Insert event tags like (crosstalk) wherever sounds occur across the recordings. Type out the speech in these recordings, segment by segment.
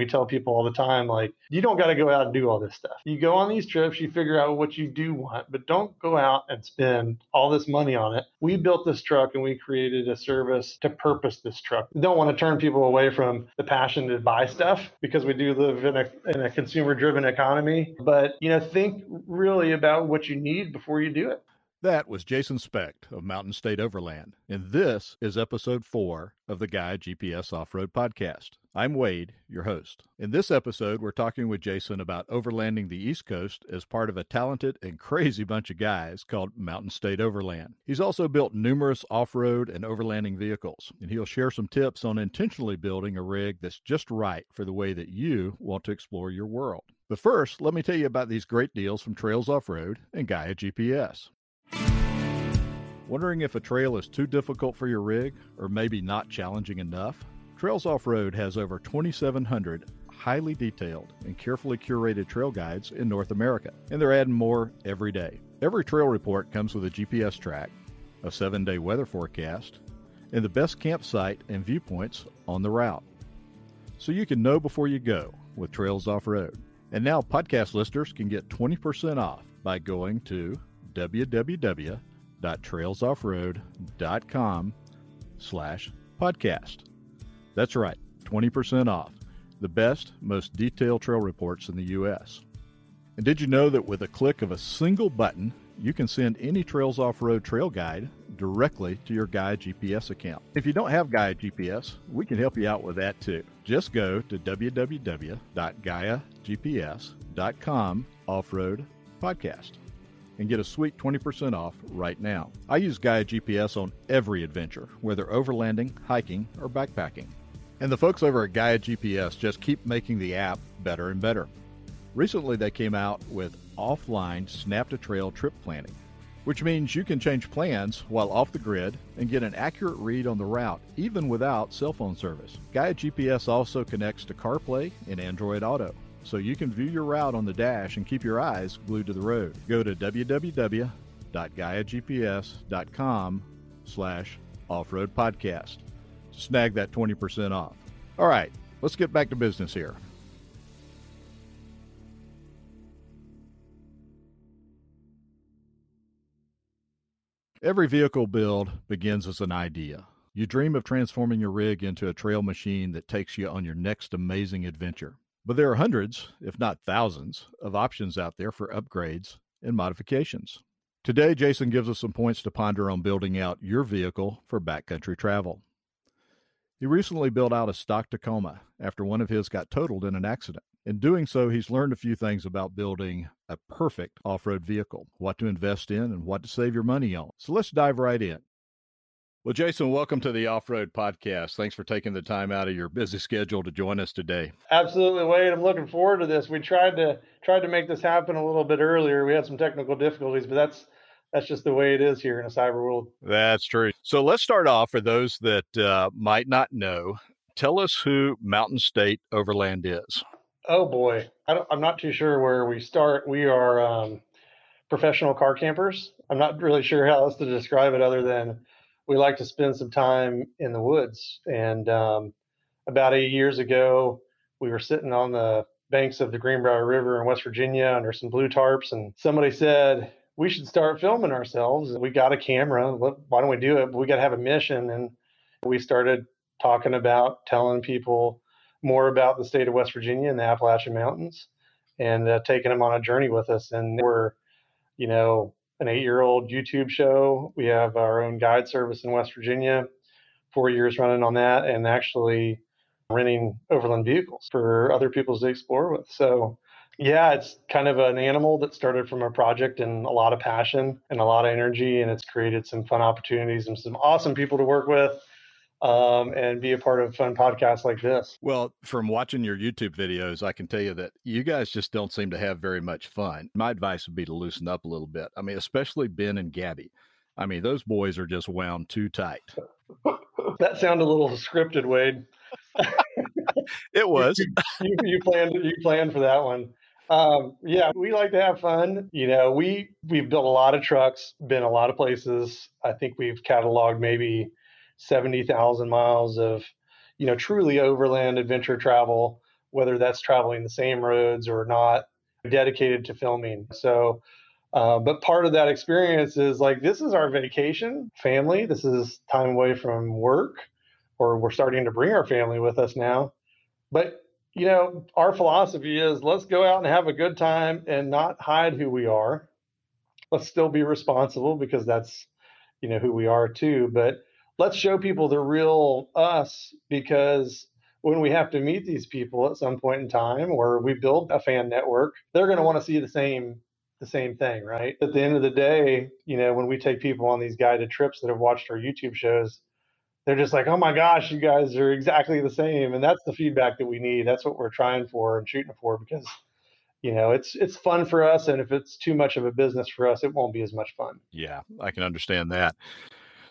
We tell people all the time, like, you don't got to go out and do all this stuff. You go on these trips, you figure out what you do want, but don't go out and spend all this money on it. We built this truck and we created a service to purpose this truck. We don't want to turn people away from the passion to buy stuff because we do live in a, in a consumer driven economy. But, you know, think really about what you need before you do it. That was Jason Specht of Mountain State Overland, and this is episode four of the Gaia GPS Off Road Podcast. I'm Wade, your host. In this episode, we're talking with Jason about overlanding the East Coast as part of a talented and crazy bunch of guys called Mountain State Overland. He's also built numerous off road and overlanding vehicles, and he'll share some tips on intentionally building a rig that's just right for the way that you want to explore your world. But first, let me tell you about these great deals from Trails Off Road and Gaia GPS. Wondering if a trail is too difficult for your rig or maybe not challenging enough? Trails Off Road has over 2,700 highly detailed and carefully curated trail guides in North America, and they're adding more every day. Every trail report comes with a GPS track, a seven day weather forecast, and the best campsite and viewpoints on the route. So you can know before you go with Trails Off Road. And now podcast listeners can get 20% off by going to www www.trailsoffroad.com slash podcast. That's right, 20% off. The best, most detailed trail reports in the U.S. And did you know that with a click of a single button, you can send any Trails Off Road trail guide directly to your Gaia GPS account. If you don't have Gaia GPS, we can help you out with that too. Just go to www.gaiagps.com off road podcast and get a sweet 20% off right now. I use Gaia GPS on every adventure, whether overlanding, hiking, or backpacking. And the folks over at Gaia GPS just keep making the app better and better. Recently, they came out with offline snap to trail trip planning, which means you can change plans while off the grid and get an accurate read on the route, even without cell phone service. Gaia GPS also connects to CarPlay and Android Auto so you can view your route on the dash and keep your eyes glued to the road. Go to www.gaiagps.com slash off-road podcast to snag that 20% off. All right, let's get back to business here. Every vehicle build begins as an idea. You dream of transforming your rig into a trail machine that takes you on your next amazing adventure. But there are hundreds, if not thousands, of options out there for upgrades and modifications. Today, Jason gives us some points to ponder on building out your vehicle for backcountry travel. He recently built out a stock Tacoma after one of his got totaled in an accident. In doing so, he's learned a few things about building a perfect off road vehicle, what to invest in, and what to save your money on. So let's dive right in. Well, Jason, welcome to the Off Road Podcast. Thanks for taking the time out of your busy schedule to join us today. Absolutely, Wade. I'm looking forward to this. We tried to tried to make this happen a little bit earlier. We had some technical difficulties, but that's that's just the way it is here in a cyber world. That's true. So let's start off for those that uh, might not know. Tell us who Mountain State Overland is. Oh boy, I am not too sure where we start. We are um, professional car campers. I'm not really sure how else to describe it other than we like to spend some time in the woods. And um, about eight years ago, we were sitting on the banks of the Greenbrier River in West Virginia under some blue tarps, and somebody said, we should start filming ourselves. We got a camera. Why don't we do it? we got to have a mission. And we started talking about telling people more about the state of West Virginia and the Appalachian Mountains and uh, taking them on a journey with us. And we're, you know, an eight year old YouTube show. We have our own guide service in West Virginia, four years running on that, and actually renting overland vehicles for other people to explore with. So, yeah, it's kind of an animal that started from a project and a lot of passion and a lot of energy, and it's created some fun opportunities and some awesome people to work with um, and be a part of fun podcasts like this. Well, from watching your YouTube videos, I can tell you that you guys just don't seem to have very much fun. My advice would be to loosen up a little bit. I mean, especially Ben and Gabby. I mean, those boys are just wound too tight. (laughs) that sounded a little scripted, Wade. (laughs) it was. you, you, planned you planned for that one. Um, yeah, we like to have fun. You know, we we've built a lot of trucks, been a lot of places. I think we've cataloged maybe 70,000 miles of, you know, truly overland adventure travel whether that's traveling the same roads or not, dedicated to filming. So, uh, but part of that experience is like, this is our vacation family. This is time away from work, or we're starting to bring our family with us now. But, you know, our philosophy is let's go out and have a good time and not hide who we are. Let's still be responsible because that's, you know, who we are too. But let's show people the real us because when we have to meet these people at some point in time or we build a fan network, they're going to want to see the same the same thing, right? At the end of the day, you know, when we take people on these guided trips that have watched our YouTube shows, they're just like, "Oh my gosh, you guys are exactly the same." And that's the feedback that we need. That's what we're trying for and shooting for because you know, it's it's fun for us and if it's too much of a business for us, it won't be as much fun. Yeah, I can understand that.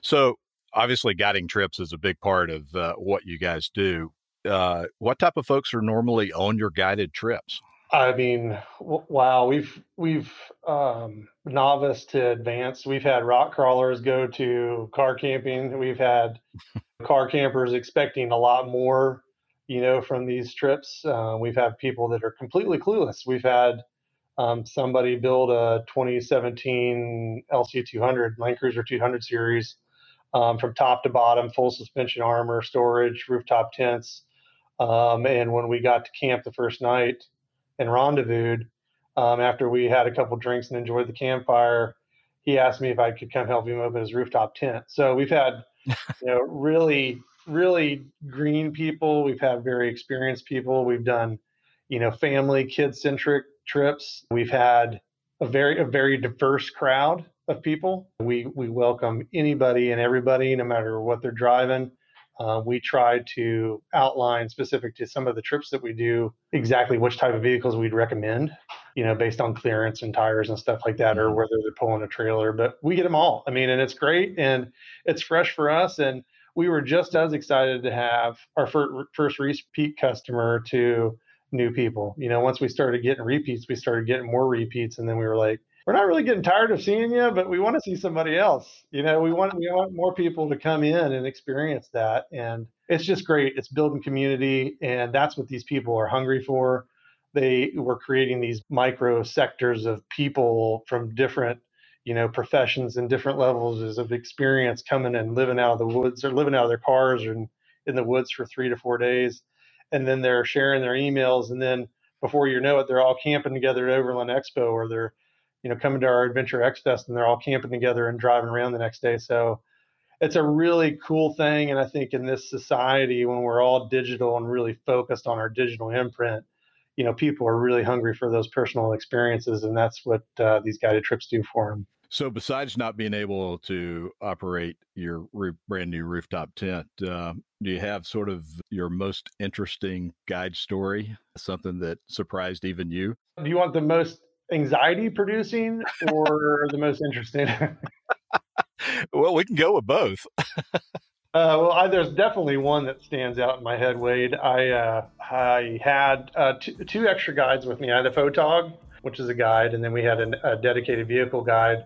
So, obviously guiding trips is a big part of uh, what you guys do uh, what type of folks are normally on your guided trips? I mean, w- wow, we've we've um, novice to advanced. We've had rock crawlers go to car camping. We've had (laughs) car campers expecting a lot more, you know, from these trips. Uh, we've had people that are completely clueless. We've had um, somebody build a 2017 LC200 Land Cruiser 200 series um, from top to bottom, full suspension armor, storage, rooftop tents um, and when we got to camp the first night and rendezvoused, um, after we had a couple drinks and enjoyed the campfire, he asked me if I could come help him open his rooftop tent. So we've had, (laughs) you know, really, really green people. We've had very experienced people. We've done, you know, family, kid centric trips. We've had a very, a very diverse crowd of people. We we welcome anybody and everybody, no matter what they're driving. Uh, we try to outline specific to some of the trips that we do exactly which type of vehicles we'd recommend, you know, based on clearance and tires and stuff like that, or mm-hmm. whether they're pulling a trailer. But we get them all. I mean, and it's great and it's fresh for us. And we were just as excited to have our first repeat customer to new people. You know, once we started getting repeats, we started getting more repeats, and then we were like, we're not really getting tired of seeing you, but we want to see somebody else. You know, we want we want more people to come in and experience that, and it's just great. It's building community, and that's what these people are hungry for. They were creating these micro sectors of people from different, you know, professions and different levels of experience coming and living out of the woods or living out of their cars in, in the woods for three to four days, and then they're sharing their emails, and then before you know it, they're all camping together at Overland Expo, or they're you know, coming to our Adventure X Fest and they're all camping together and driving around the next day. So it's a really cool thing. And I think in this society, when we're all digital and really focused on our digital imprint, you know, people are really hungry for those personal experiences. And that's what uh, these guided trips do for them. So, besides not being able to operate your re- brand new rooftop tent, uh, do you have sort of your most interesting guide story? Something that surprised even you? Do you want the most anxiety producing or the most interesting? (laughs) well, we can go with both. uh, well, I, there's definitely one that stands out in my head, Wade. I uh, I had uh, t- two extra guides with me. I had a photog, which is a guide, and then we had a, a dedicated vehicle guide,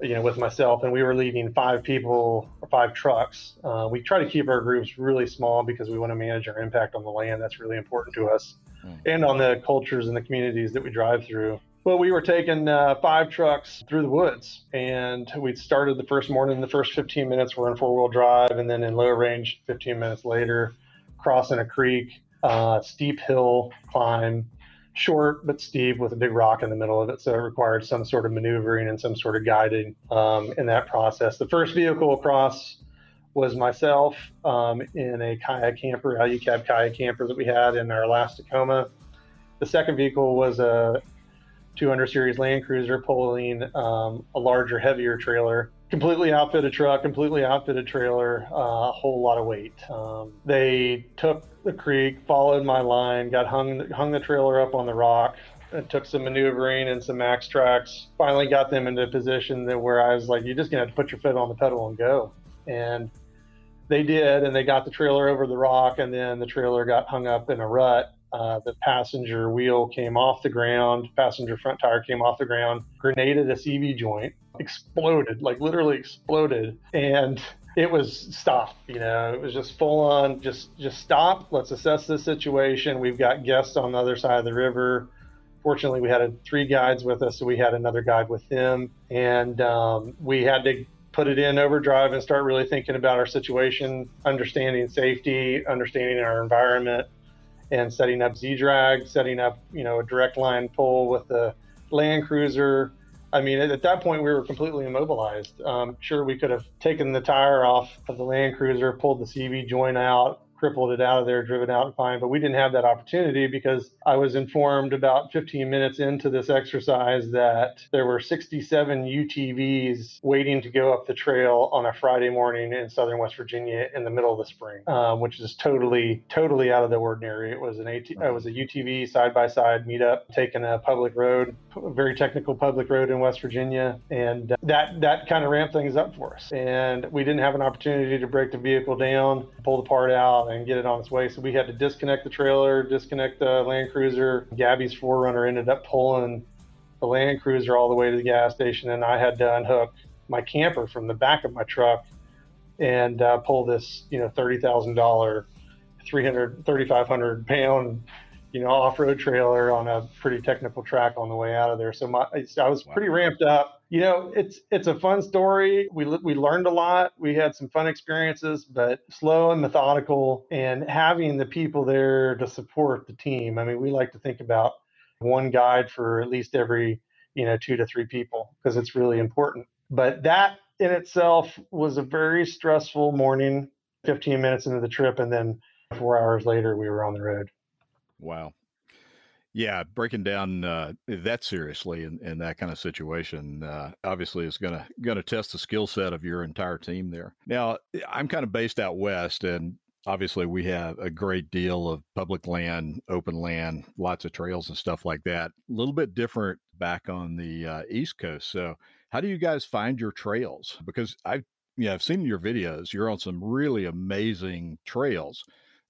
you know, with myself, and we were leading five people or five trucks. Uh, we try to keep our groups really small because we want to manage our impact on the land. That's really important to us, mm. and on the cultures and the communities that we drive through. Well, we were taking uh, five trucks through the woods, and we started the first morning. The first 15 minutes were in four wheel drive, and then in low range, 15 minutes later, crossing a creek, uh, steep hill climb, short but steep with a big rock in the middle of it. So it required some sort of maneuvering and some sort of guiding um, in that process. The first vehicle across was myself um, in a Khaya camper, Alucab Khaya camper that we had in our last Tacoma. The second vehicle was a 200 series Land Cruiser pulling um, a larger, heavier trailer. Completely outfitted truck, completely outfitted trailer, uh, a whole lot of weight. Um, they took the creek, followed my line, got hung hung the trailer up on the rock. It took some maneuvering and some MAXTRAX. Finally, got them into a position that where I was like, "You're just gonna have to put your foot on the pedal and go." And they did, and they got the trailer over the rock, and then the trailer got hung up in a rut uh, the passenger wheel came off the ground, passenger front tire came off the ground, grenaded a CV joint, exploded, like literally exploded. And it was stop. You know, it was just full on. Just just stop. Let's assess this situation. We've got guests on the other side of the river. Fortunately, we had a, three guides with us, so we had another guide with them, and um, we had to put it in overdrive and start really thinking about our situation, understanding safety, understanding our environment, and setting up Z drag, setting up you know a direct line pull with the Land Cruiser. I mean, at that point, we were completely immobilized. Um, sure, we could have taken the tire off of the Land Cruiser, pulled the CV joint out, crippled it out of there, driven out fine. But we didn't have that opportunity because I was informed about 15 minutes into this exercise that there were 67 UTVs waiting to go up the trail on a Friday morning in southern West Virginia in the middle of the spring, um, which is totally, totally out of the ordinary. It was an AT, it was a UTV side by side meetup, taking a public road, a very technical public road in West Virginia, and that that kind of ramped things up for us. And we didn't have an opportunity to break the vehicle down, pull the part out and get it on its way. So we had to disconnect the trailer, disconnect the Land Cruiser. Gabby's 4Runner ended up pulling the Land Cruiser all the way to the gas station, and I had to unhook my camper from the back of my truck and uh, pull this, you know, thirty thousand dollar, 300, 3,500 pound, you know, off-road trailer on a pretty technical track on the way out of there. So my, I was pretty ramped up you know, it's it's a fun story. We we learned a lot. We had some fun experiences, but slow and methodical, and having the people there to support the team. I mean, we like to think about one guide for at least every you know two to three people because it's really important. But that in itself was a very stressful morning. 15 minutes into the trip, and then four hours later, we were on the road. Wow. Yeah, breaking down uh, that seriously in, in that kind of situation uh, obviously is going to going to test the skill set of your entire team there. Now, I'm kind of based out west, and obviously we have a great deal of public land, open land, lots of trails and stuff like that. A little bit different back on the uh, East Coast. So, how do you guys find your trails? Because I've yeah, I've seen your videos. You're on some really amazing trails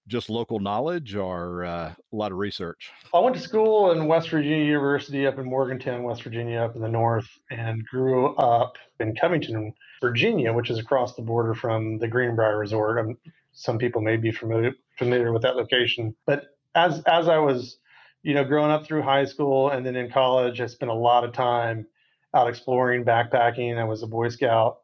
just local knowledge or uh, a lot of research? I went to school in West Virginia University up in Morgantown, West Virginia, up in the north, and grew up in Covington, Virginia, which is across the border from the Greenbrier Resort. Um, some people may be familiar familiar with that location, but as as I was, you know, growing up through high school and then in college, I spent a lot of time out exploring, backpacking. I was a Boy Scout,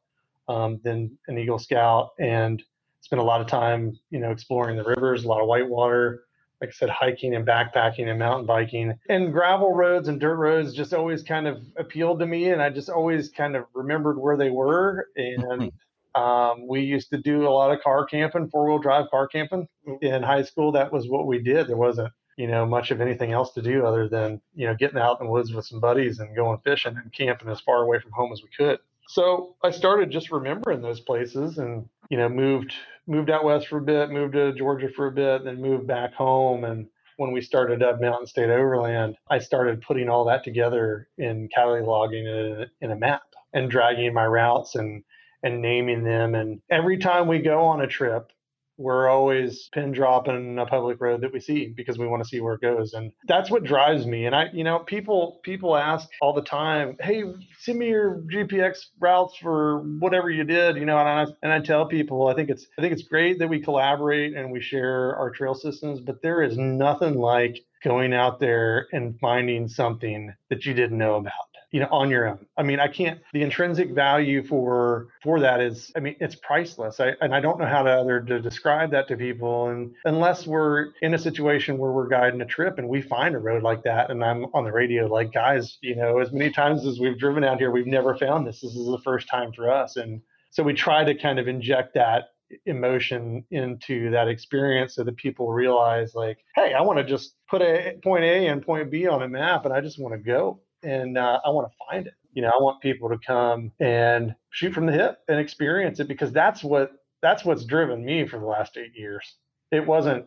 um, then an Eagle Scout, and spent a lot of time, you know, exploring the rivers, a lot of whitewater, like I said, hiking and backpacking and mountain biking. And gravel roads and dirt roads just always kind of appealed to me. And I just always kind of remembered where they were. And um, we used to do a lot of car camping, four wheel drive car camping in high school. That was what we did. There wasn't, you know, much of anything else to do other than, you know, getting out in the woods with some buddies and going fishing and camping as far away from home as we could. So I started just remembering those places and, you know, moved moved out west for a bit, moved to Georgia for a bit, then moved back home. And when we started up Mountain State Overland, I started putting all that together in cataloging in a, in a map and dragging my routes and and naming them. And every time we go on a trip, we're always pin dropping a public road that we see because we want to see where it goes and that's what drives me and i you know people people ask all the time hey send me your gpx routes for whatever you did you know and i and i tell people i think it's i think it's great that we collaborate and we share our trail systems but there is nothing like going out there and finding something that you didn't know about you know on your own. I mean i can't the intrinsic value for for that is i mean it's priceless. I, and i don't know how to other to describe that to people. And unless we're in a situation where we're guiding a trip and we find a road like that and i'm on the radio like guys you know as many times as we've driven out here we've never found this. This is the first time for us. And so we try to kind of inject that emotion into that experience so that people realize like hey i want to just put a point a and point b on a map and i just want to go and uh, I want to find it. You know, I want people to come and shoot from the hip and experience it because that's what that's what's driven me for the last eight years. It wasn't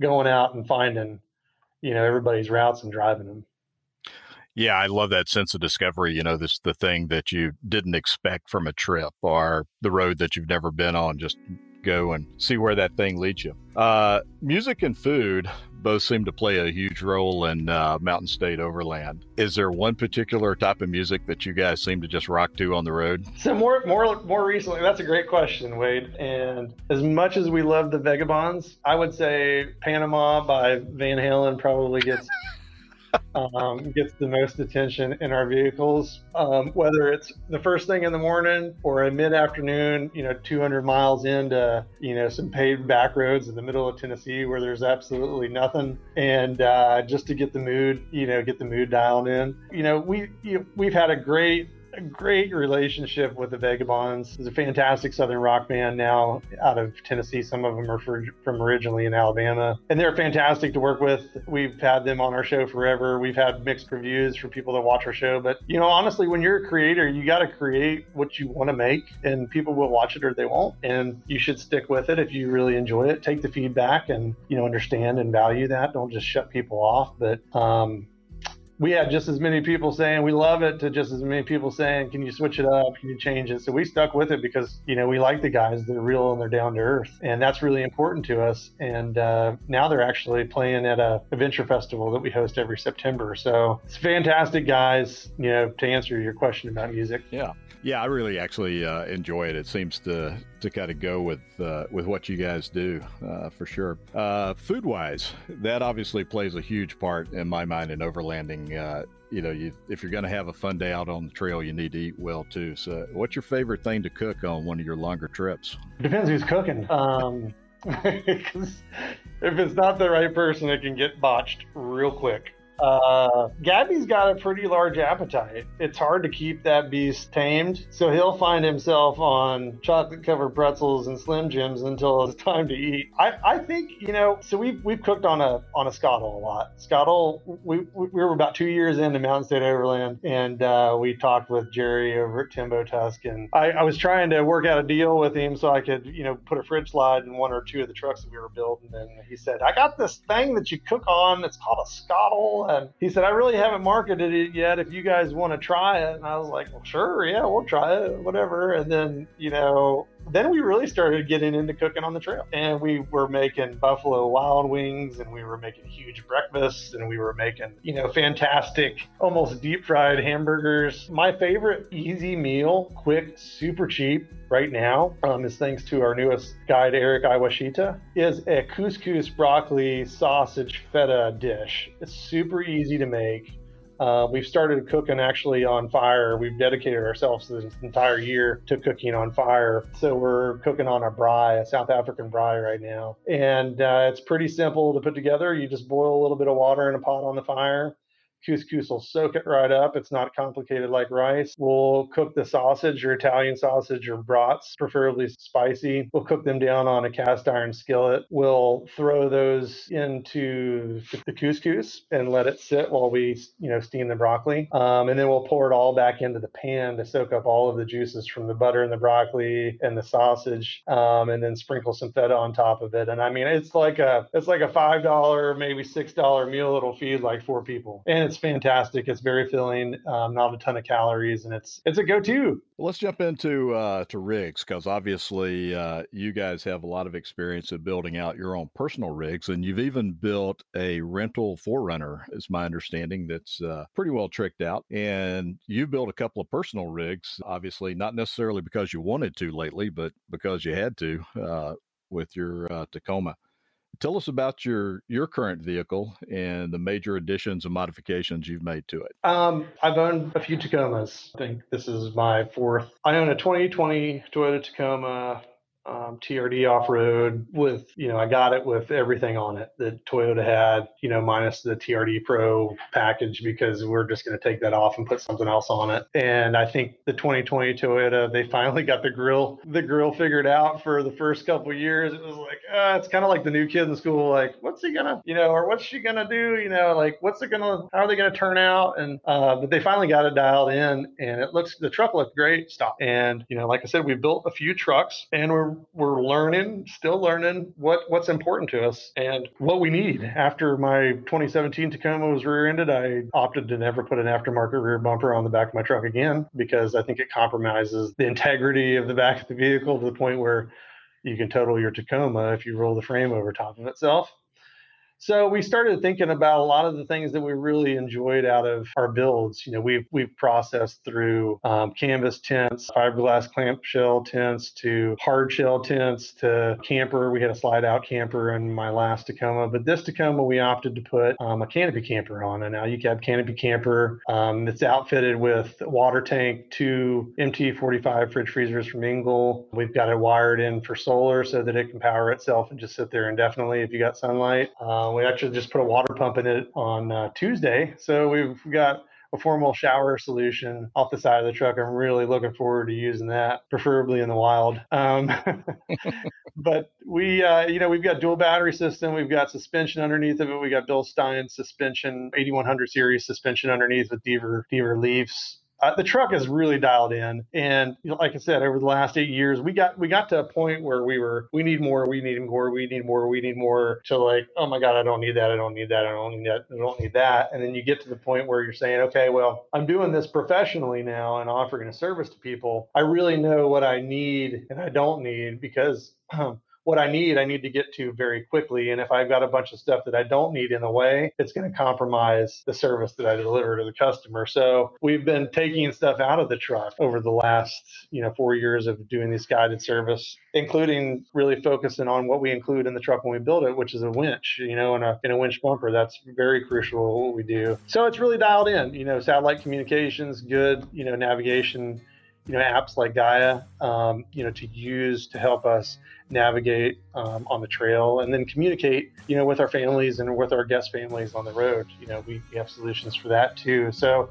going out and finding, you know, everybody's routes and driving them. Yeah, I love that sense of discovery. You know, this the thing that you didn't expect from a trip or the road that you've never been on. Just go and see where that thing leads you. Uh, music and food both seem to play a huge role in uh, Mountain State Overland. Is there one particular type of music that you guys seem to just rock to on the road? So more, more, more recently, that's a great question, Wade. And as much as we love the Vagabonds, I would say Panama by Van Halen probably gets um, gets the most attention in our vehicles. Um, whether it's the first thing in the morning or a mid afternoon, you know, 200 miles into, you know, some paved back roads in the middle of Tennessee where there's absolutely nothing. And uh, just to get the mood, you know, get the mood dialed in. You know, we, you, we've had a great a great relationship with the Vagabonds. It's a fantastic Southern rock band now out of Tennessee. Some of them are for, from originally in Alabama, and they're fantastic to work with. We've had them on our show forever. We've had mixed reviews for people that watch our show. But you know, honestly, when you're a creator, you got to create what you want to make, and people will watch it or they won't. And you should stick with it if you really enjoy it. Take the feedback and you know understand and value that. Don't just shut people off. But um, we had just as many people saying we love it to just as many people saying can you switch it up? Can you change it? So we stuck with it because you know we like the guys they're real and they're down to earth. And that's really important to us. And uh, now they're actually playing at a adventure festival that we host every september. So it's fantastic guys you know to answer your question about music. Yeah yeah, I really actually uh, enjoy it. It seems to to kind of go with uh, with what you guys do uh, for sure. Uh, food wise, that obviously plays a huge part in my mind in overlanding. Uh, you know, you, if you're going to have a fun day out on the trail, you need to eat well too. So, what's your favorite thing to cook on one of your longer trips? Depends who's cooking. Um, (laughs) if it's not the right person, it can get botched real quick. Uh, Gabby's got a pretty large appetite. It's hard to keep that beast tamed, so he'll find himself on chocolate covered pretzels and Slim Jims until it's (laughs) time to eat. I, I think you know. So we've we've cooked on a on a Skottle a lot. Skottle, we we were about two years into Mountain State Overland, and uh, we talked with Jerry over at Tembo Tusk, and I, I was trying to work out a deal with him so I could you know put a fridge slide in one or two of the trucks that we were building, and he said, "I got this thing that you cook on. It's called a Skottle." And he said, I really haven't marketed it yet. If you guys want to try it. And I was like, well, sure. Yeah, we'll try it, whatever. And then, you know, then we really started getting into cooking on the trail. And we were making buffalo wild wings and we were making huge breakfasts and we were making you know fantastic almost deep fried hamburgers. My favorite easy meal quick super cheap right now um, is thanks to our newest guide eric iwashita is a couscous broccoli sausage feta dish. It's super easy to make uh, we've started cooking actually on fire. We've dedicated ourselves this entire year to cooking on fire. So we're cooking on a braai, a South African braai right now. And uh, it's pretty simple to put together. You just boil a little bit of water in a pot on the fire couscous will soak it right up. It's not complicated like rice. We'll cook the sausage or Italian sausage or brats, preferably spicy. We'll cook them down on a cast iron skillet. We'll throw those into the couscous and let it sit while we, you know, steam the broccoli. Um, and then we'll pour it all back into the pan to soak up all of the juices from the butter and the broccoli and the sausage. Um, and then sprinkle some feta on top of it. And I mean, it's like a it's like a five dollar, maybe six dollar meal. It'll feed like four people, and it's fantastic. It's very filling, um, not a ton of calories, and it's it's a go-to. Well, let's jump into uh, to rigs because obviously uh, you guys have a lot of experience of building out your own personal rigs, and you've even built a rental 4Runner, is my understanding. That's uh, pretty well tricked out, and you built a couple of personal rigs. Obviously, not necessarily because you wanted to lately, but because you had to uh, with your uh, Tacoma. Tell us about your your current vehicle and the major additions and modifications you've made to it. Um, I've owned a few Tacomas. I think this is my fourth. I own a 2020 Toyota Tacoma um, TRD off road with, you know, I got it with everything on it that Toyota had, you know, minus the TRD Pro package because we're just going to take that off and put something else on it. And I think the 2020 Toyota, they (laughs) finally got the grill, the grill figured out for the first couple years. It was like, uh, it's kind of like the new kid in school, like, what's he gonna, you know, or what's she gonna do, you know, like, what's it gonna, how are they gonna turn out? And uh, but they finally got it dialed in, and it looks, the truck looked great. Stop. And you know, like I said, we built a few trucks, and we're we're learning, still learning what what's important to us and what we need. After my 2017 Tacoma was rear-ended, I opted to never put an aftermarket rear bumper on the back of my truck again because I think it compromises the integrity of the back of the vehicle to the point where you can total your Tacoma if you roll the frame over top of itself. So we started thinking about a lot of the things that we really enjoyed out of our builds. You know, we've we've processed through um, canvas tents, fiberglass clamshell tents, to hard shell tents, to camper. We had a slide out camper in my last Tacoma, but this Tacoma we opted to put um, a canopy camper on. And now you have canopy camper. Um, it's outfitted with water tank, two MT45 fridge freezers from Engel. We've got it wired in for solar so that it can power itself and just sit there indefinitely if you got sunlight. Um, we actually just put a water pump in it on uh, Tuesday. So we've got a formal shower solution off the side of the truck. I'm really looking forward to using that, preferably in the wild. Um, (laughs) but we, uh, you know, we've got dual battery system. We've got suspension underneath of it. We got Bilstein suspension, 8100 series suspension underneath with Deaver Deaver leaves uh, the truck is really dialed in and you know, like i said over the last eight years we got we got to a point where we were we need more we need more we need more we need more to like oh my god i don't need that i don't need that i don't need that i don't need that and then you get to the point where you're saying okay well i'm doing this professionally now and offering a service to people. I really know what i need and i don't need because (clears throat) um, what I need, I need to get to very quickly. And if I've got a bunch of stuff that I don't need in the way, it's going to compromise the service that I deliver to the customer. So we've been taking stuff out of the truck over the last, you know, four years of doing this guided service, including really focusing on what we include in the truck when we build it, which is a winch, you know, and a, a winch bumper. That's very crucial what we do. So it's really dialed in, you know, satellite communications, good, you know, navigation you know apps like Gaia, um, you know, to use to help us navigate um, on the trail and then communicate, you know, with our families and with our guest families on the road. You know, we, we have solutions for that too. So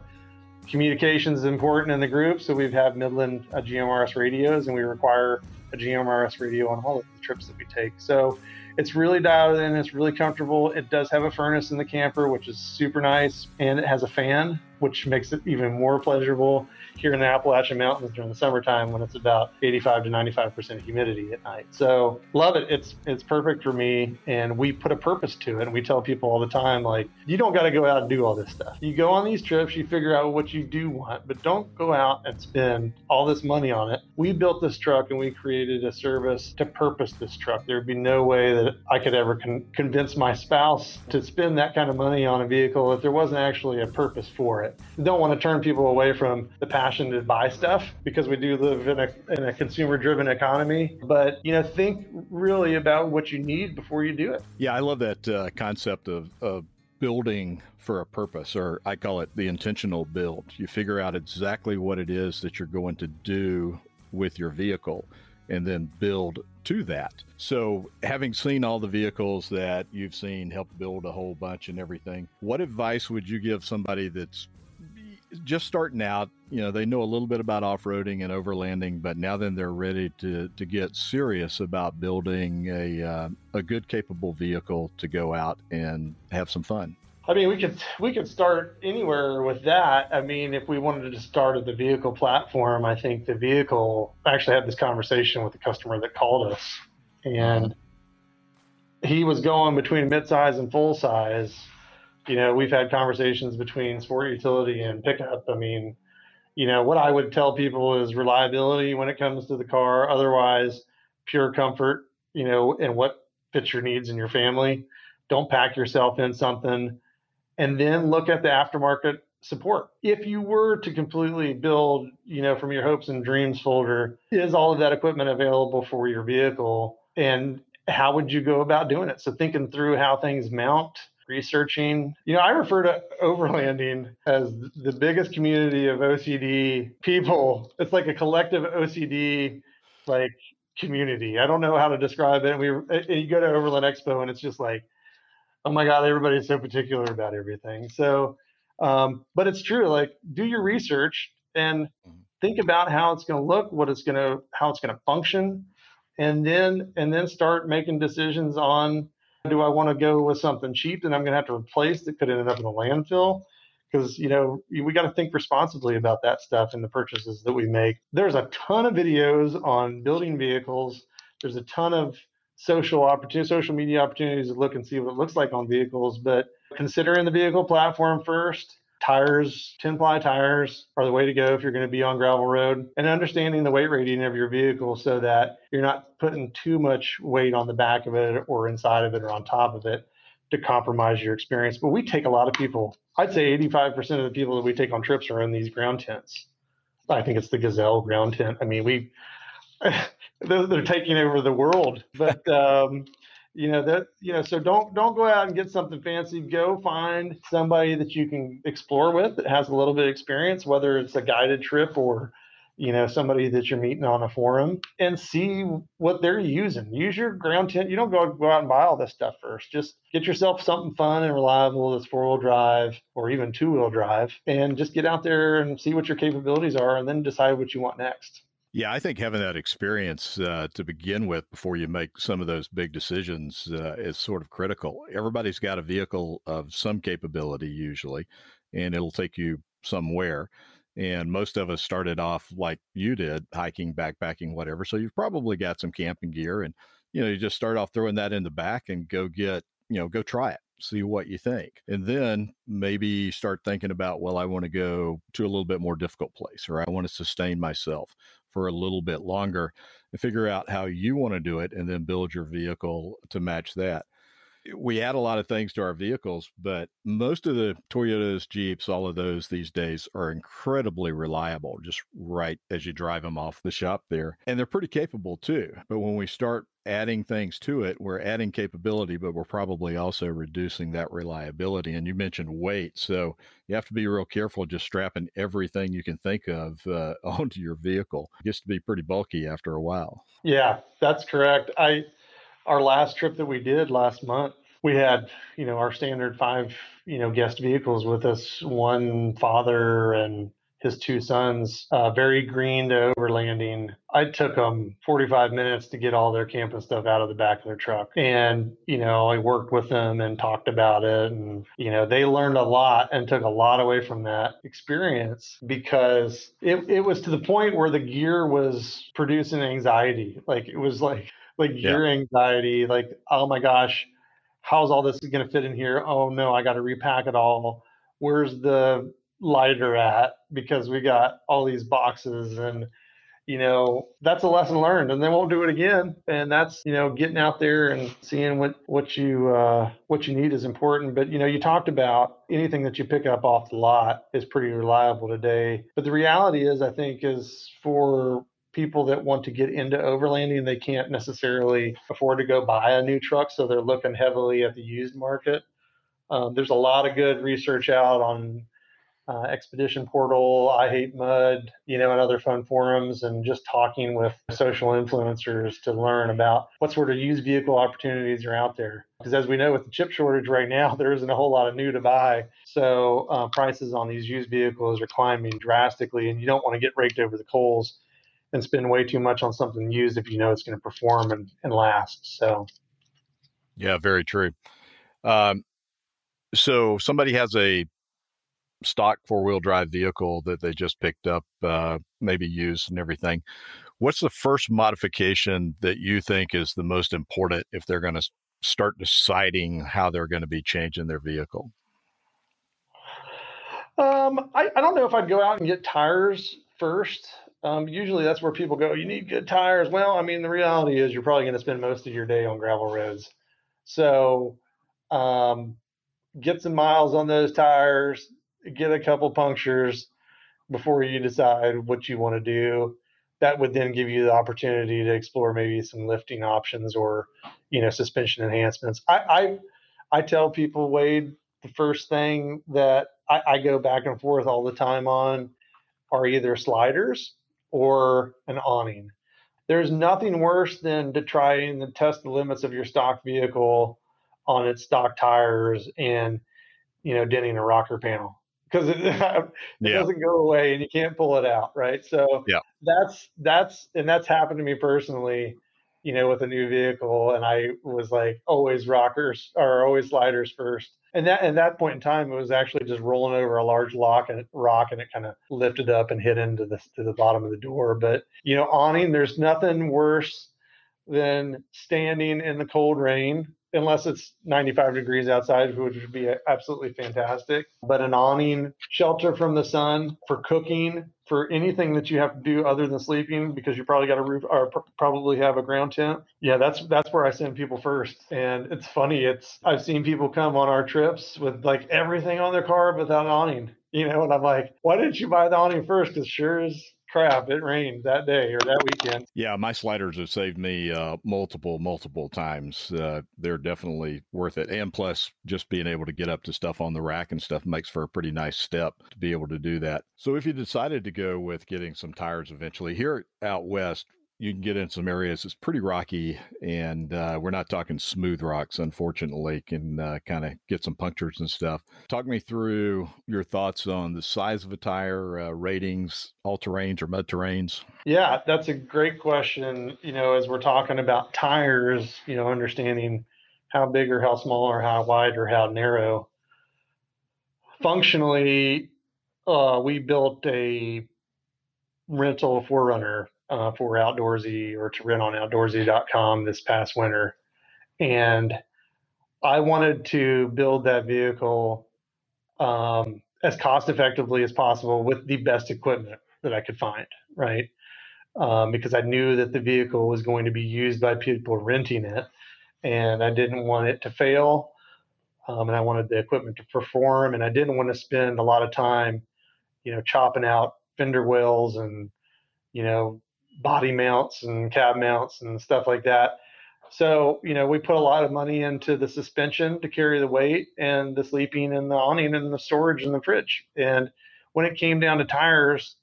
communication is important in the group. So we've had Midland uh, GMRS radios, and we require a GMRS radio on all of the trips that we take. So it's really dialed in. It's really comfortable. It does have a furnace in the camper, which is super nice, and it has a fan, which makes it even more pleasurable here in the Appalachian Mountains during the summertime when it's about 85 to 95 percent humidity at night. So love it. It's it's perfect for me, and we put a purpose to it. And we tell people all the time, like you don't got to go out and do all this stuff. You go on these trips, you figure out what you do want, but don't go out and spend all this money on it. We built this truck and we created a service to purpose this truck. There'd be no way that I could ever con- convince my spouse to spend that kind of money on a vehicle if there wasn't actually a purpose for it. don't want to turn people away from the passion to buy stuff because we do live in a, in a consumer driven economy. But, you know, think really about what you need before you do it. Yeah, I love that uh, concept of, of building for a purpose, or I call it the intentional build. You figure out exactly what it is that you're going to do with your vehicle and then build to that. So, having seen all the vehicles that you've seen, help build a whole bunch and everything, what advice would you give somebody that's just starting out? You know, they know a little bit about off roading and overlanding, but now then they're ready to, to get serious about building a, uh, a good, capable vehicle to go out and have some fun. I mean, we could we could start anywhere with that. I mean, if we wanted to start at the vehicle platform, I think the vehicle. I actually had this conversation with the customer that called us, and he was going between midsize and full size. You know, we've had conversations between sport utility and pickup. I mean, you know, what I would tell people is reliability when it comes to the car. Otherwise, pure comfort. You know, and what fits your needs and your family. Don't pack yourself in something and then look at the aftermarket support. If you were to completely build, you know, from your hopes and dreams folder, is all of that equipment available for your vehicle? And how would you go about doing it? So thinking through how things mount, researching. You know, I refer to overlanding as the biggest community of OCD people. It's like a collective OCD like community. I don't know how to describe it. We you go to Overland Expo and it's just like oh my god everybody's so particular about everything so um, but it's true like do your research and mm-hmm. think about how it's going to look what it's going to how it's going to function and then and then start making decisions on do i want to go with something cheap that i'm going to have to replace that could end up in a landfill because you know we got to think responsibly about that stuff and the purchases that we make there's a ton of videos on building vehicles there's a ton of social opportunity, social media opportunities to look and see what it looks like on vehicles. But considering the vehicle platform first, tires, 10 ply tires are the way to go if you're going to be on gravel road and understanding the weight rating of your vehicle so that you're not putting too much weight on the back of it or inside of it or on top of it. to compromise your experience. But we take a lot of people. I'd say 85% of the people that we take on trips are in these ground tents. I think it's the Gazelle ground tent. I mean, we (laughs) they're, taking over the world, but um, you know that you know so don't don't go out and get something fancy. Go find somebody that you can explore with that has a little bit of experience whether it's a guided trip or you know somebody that you're meeting on a forum and see what they're using. Use your ground tent. You don't go, go out and buy all this stuff first. Just get yourself something fun and reliable that's four-wheel drive or even two-wheel drive and just get out there and see what your capabilities are and then decide what you want next yeah, I think having that experience uh, to begin with before you make some of those big decisions uh, is sort of critical. Everybody's got a vehicle of some capability usually, and it'll take you somewhere. And most of us started off like you did, hiking, backpacking, whatever. So you've probably got some camping gear, and you know you just start off throwing that in the back and go get you know go try it see what you think. And then maybe start thinking about, well, I want to go to a little bit more difficult place or I want to sustain myself for a little bit longer and figure out how you want to do it and then build your vehicle to match that. We add a lot of things to our vehicles, but most of the Toyotas, Jeeps, all of those these days are incredibly reliable, just right as you drive them off the shop there. And they're pretty capable too. But when we start adding things to it. We're adding capability, but we're probably also reducing that reliability. And you mentioned weight. So you have to be real careful just strapping everything you can think of uh, (laughs) onto your vehicle. It gets to be pretty bulky after a while. Yeah, that's correct. I our last trip that we did last month, we had, you know, our standard five, you know, guest vehicles with us, one father and his two sons, uh, very green to overlanding. I took them 45 minutes to get all their camping stuff out of the back of their truck. And, you know, I worked with them and talked about it. And, you know, they learned a lot and took a lot away from that experience because it, it was to the point where the gear was producing anxiety. Like it was like, like yeah. gear anxiety, like, oh my gosh, how's all this going to fit in here? Oh no, I got to repack it all. Where's the lighter at because we got all these boxes and you know that's a lesson learned and they won't do it again and that's you know getting out there and seeing what what you uh, what you need is important but you know you talked about anything that you pick up off the lot is pretty reliable today but the reality is i think is for people that want to get into overlanding they can't necessarily afford to go buy a new truck so they're looking heavily at the used market um, there's a lot of good research out on uh, Expedition Portal, I Hate Mud, you know, and other fun forums, and just talking with social influencers to learn about what sort of used vehicle opportunities are out there. Because as we know, with the chip shortage right now, (laughs) there isn't a whole lot of new to buy. So uh, prices on these used vehicles are climbing drastically, and you don't want to get raked over the coals and spend way too much on something used if you know it's going to perform and, and last. So, yeah, very true. Um, so somebody has a stock four wheel drive vehicle that they just picked up, uh, maybe used and everything. What's the first modification that you think is the most important if they're going to start deciding how they're going to be changing their vehicle? Um, I, I don't know if I'd go out and get tires first. Um, usually that's where people go, you need good tires. Well, I mean, the reality is you're probably going to spend most of your day on gravel roads. So, um, get some miles on those tires, get a couple punctures before you decide what you want to do. That would then give you the opportunity to explore maybe some lifting options or, you know, suspension enhancements. I I, I tell people, Wade, the first thing that I, I go back and forth all the time on are either sliders or an awning. There's nothing worse than to try and test the limits of your stock vehicle on its stock tires and you know denting a rocker panel because it, (laughs) it yeah. doesn't go away and you can't pull it out, right? So yeah. that's that's and that's happened to me personally, you know, with a new vehicle, and I was like always rockers or always sliders first. And that at that point in time, it was actually just rolling over a large lock and rock, and it kind of lifted up and hit into the to the bottom of the door. But you know, awning, there's nothing worse than standing in the cold rain unless it's 95 degrees outside, which would be absolutely fantastic. But an awning, shelter from the sun for cooking, for anything that you have to do other than sleeping, because you probably got a roof or pr- probably have a ground tent. Yeah, that's that's where I send people first. And it's funny, it's I've seen people come on our trips with like everything on their car but that awning. You know, and I'm like, why didn't you buy the awning first? Because sure as crap, it rained that day or that weekend. Yeah, my sliders have saved me uh, multiple, multiple times. Uh, they're definitely worth it. And plus, just being able to get up to stuff on the rack and stuff makes for a pretty nice step to be able to do that. So, if you decided to go with getting some tires eventually, here out west, you can get in some areas it's pretty rocky and uh, we're not talking smooth rocks unfortunately can uh, kind of get some punctures and stuff. Talk me through your thoughts on the size of a tire uh, ratings all terrains or mud terrains? Yeah that's a great question you know as we're talking about tires you know understanding how big or how small or how wide or how narrow. Functionally uh, we built a rental 4Runner uh, for Outdoorsy or to rent on outdoorsy.com this past winter. And I wanted to build that vehicle um, as cost effectively as possible with the best equipment that I could find, right? Um, because I knew that the vehicle was going to be used by people renting it, and I didn't want it to fail, um, and I wanted the equipment to perform, and I didn't want to spend a lot of time, you know, chopping out fender wells and, you know, body mounts and cab mounts and stuff like that. So, you know, we put a lot of money into the suspension to carry the weight and the sleeping and the awning and the storage in the fridge. And when it came down to tires,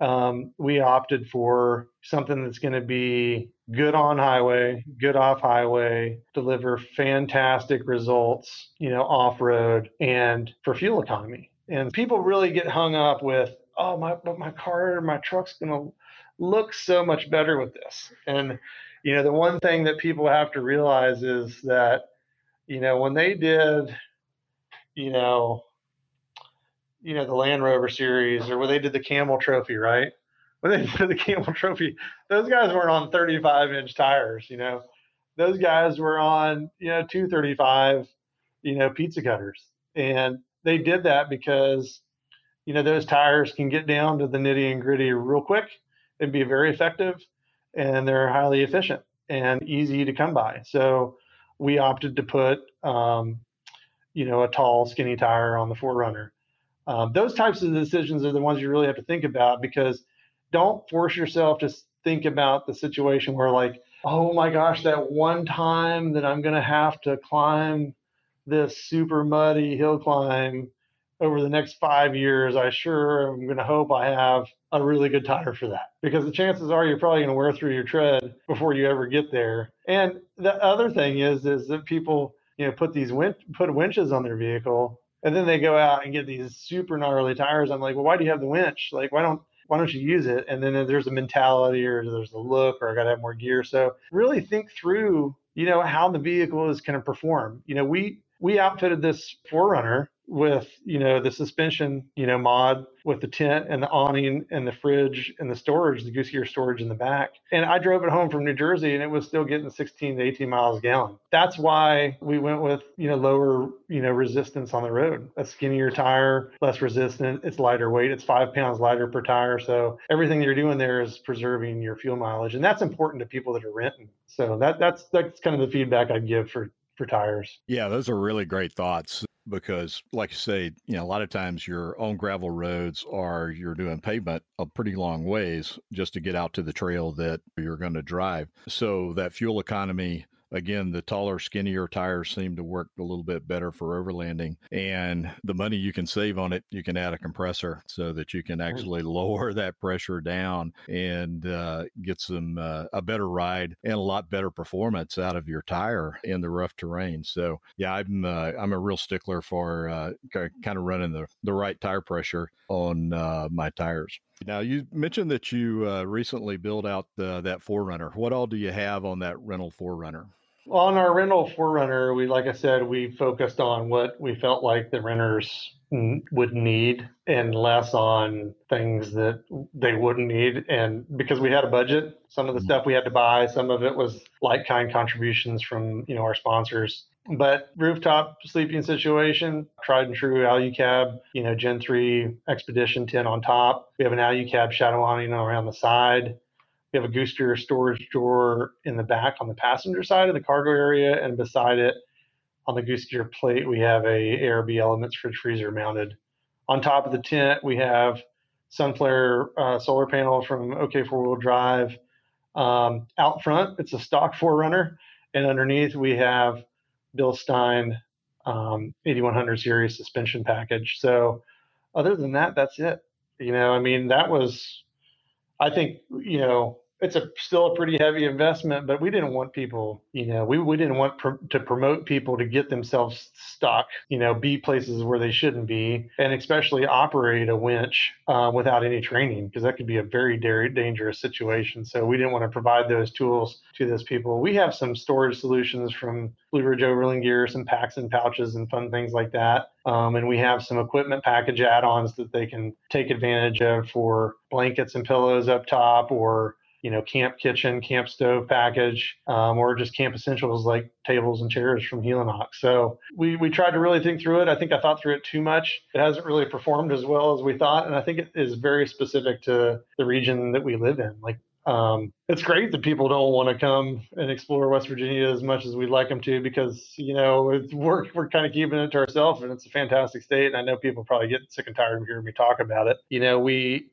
um, we opted for something that's going to be good on highway, good off highway, deliver fantastic results, you know, off road and for fuel economy. And people really get hung up with, oh, my, but my car, or my truck's going to looks so much better with this. And, you know, the one thing that people have to realize is that, you know, when they did, you know, you know, the Land Rover series or when they did the Camel Trophy, right? When they (laughs) did the Camel Trophy, those guys weren't on 35 inch tires, you know, those guys were on, you know, 235, you know, pizza cutters. And they did that because, you know, those tires can get down to the nitty and gritty real quick and be very effective and they're highly efficient and easy to come by. So we opted to put, um, you know, a tall, skinny tire on the 4Runner. Um, those types of decisions are the ones you really have to think about because don't force yourself to think about the situation where, like, oh my gosh, that one time that I'm going to have to climb this super muddy hill climb over the next five years, I sure am going to hope I have a really good tire for that because the chances are you're probably going to wear through your tread before you ever get there. And the other thing is, is that people, you know, put these win- put winches on their vehicle and then they go out and get these super gnarly tires. I'm like, well, why do you have the winch? Like, why don't why don't you use it? And then there's a mentality or there's a look or I got to have more gear. So really think through, you know, how the vehicle is going to perform. You know, we we outfitted this 4Runner with you know the suspension you know mod with the tent and the awning and the fridge and the storage the goose gear storage in the back. And i drove it home from new jersey and it was still getting 16 to 18 miles a gallon. That's why we went with you know lower you know resistance on the road. A skinnier tire less resistant it's lighter weight it's five pounds lighter per tire. So everything you're doing there is preserving your fuel mileage. And that's important to people that are renting. So that that's that's kind of the feedback i'd give for for tires. Yeah, those are really great thoughts because like you say you know a lot of times you're on gravel roads or you're doing pavement a pretty long ways just to get out to the trail that you're going to drive so that fuel economy Again, the taller, skinnier tires seem to work a little bit better for overlanding. And the money you can save on it, you can add a compressor so that you can actually (laughs) lower that pressure down and uh, get some uh, a better ride and a lot better performance out of your tire in the rough terrain. So yeah, I'm uh, I'm a real stickler for uh, kind of running the the right tire pressure on uh, my tires. Now, you mentioned that you uh, recently built out the, that 4Runner. What all do you have on that rental 4Runner? On our rental 4Runner, we, like I said, we focused on what we felt like the renters would need and less on things that they wouldn't need. And because we had a budget, some of the mm-hmm. stuff we had to buy, some of it was like kind contributions from, you know, our sponsors. But rooftop sleeping situation, tried and true Alucab, you know, Gen 3 Expedition 10 on top. We have an Alucab shadow awning around the side. We have a goose gear storage drawer in the back on the passenger side of the cargo area, and beside it, on the goose gear plate, we have a ARB Elements fridge freezer mounted. On top of the tent, we have Sunflare uh, solar panel from OK Four Wheel Drive. Um, out front, it's a stock 4Runner, and underneath we have Bilstein um, 8100 series suspension package. So, other than that, that's it. You know, I mean, that was, I think, you know, it's a still a pretty heavy investment, but we didn't want people, you know, we, we didn't want pr- to promote people to get themselves stuck, you know, be places where they shouldn't be, and especially operate a winch uh, without any training because that could be a very da- dangerous situation. So we didn't want to provide those tools to those people. We have some storage solutions from Blue Ridge Overland Gear, some packs and pouches and fun things like that. Um, and we have some equipment package add-ons that they can take advantage of for blankets and pillows up top or you know, camp kitchen, camp stove package, um, or just camp essentials like tables and chairs from Helinox. So we, we tried to really think through it. I think I thought through it too much. It hasn't really performed as well as we thought. And I think it is very specific to the region that we live in. Like um, it's great that people don't want to come and explore West Virginia as much as we'd like them to because you know we're we're kind of keeping it to ourselves and it's a fantastic state and I know people probably get sick and tired of hearing me talk about it. You know we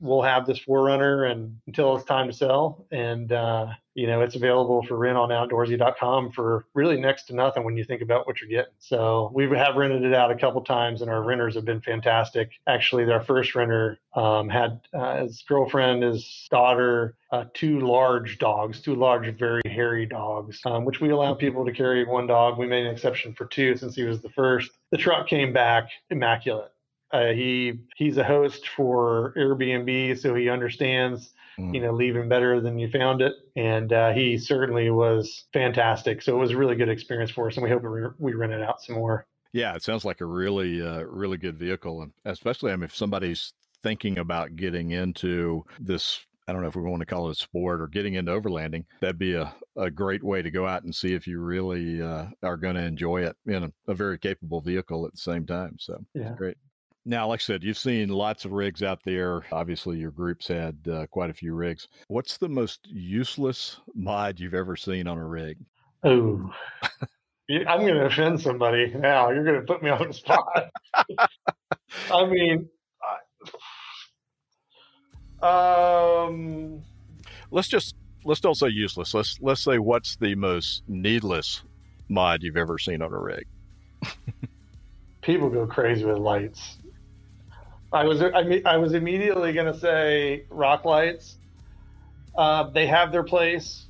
we'll have this 4Runner and until it's time to sell and uh, you know, it's available for rent on outdoorsy.com for really next to nothing when you think about what you're getting. So we have rented it out a couple times and our renters have been fantastic. Actually, their first renter um, had uh, his girlfriend, his daughter, uh, two large dogs, two large, very hairy dogs, um, which we allow people to carry one dog. We made an exception for two since he was the first. The truck came back immaculate. Uh, he he's a host for Airbnb, so he understands. You know, leaving better than you found it. And uh, he certainly was fantastic. So it was a really good experience for us, and we hope we, we rent it out some more. Yeah, it sounds like a really, uh, really good vehicle, and especially I mean, if somebody's thinking about getting into this I don't know if we want to call it a sport or getting into overlanding, that'd be a, a great way to go out and see if you really uh, are going to enjoy it in a, a, very capable vehicle at the same time. So, yeah, great. Now, like I said, you've seen lots of rigs out there. Obviously, your group's had uh, quite a few rigs. What's the most useless mod you've ever seen on a rig? Oh, I'm going to offend somebody now. You're going to put me on the spot. (laughs) I mean, um, let's just let's don't say useless. Let's let's say what's the most needless mod you've ever seen on a rig. People go crazy with lights. I was I mean I was immediately going to say rock lights. Uh, they have their place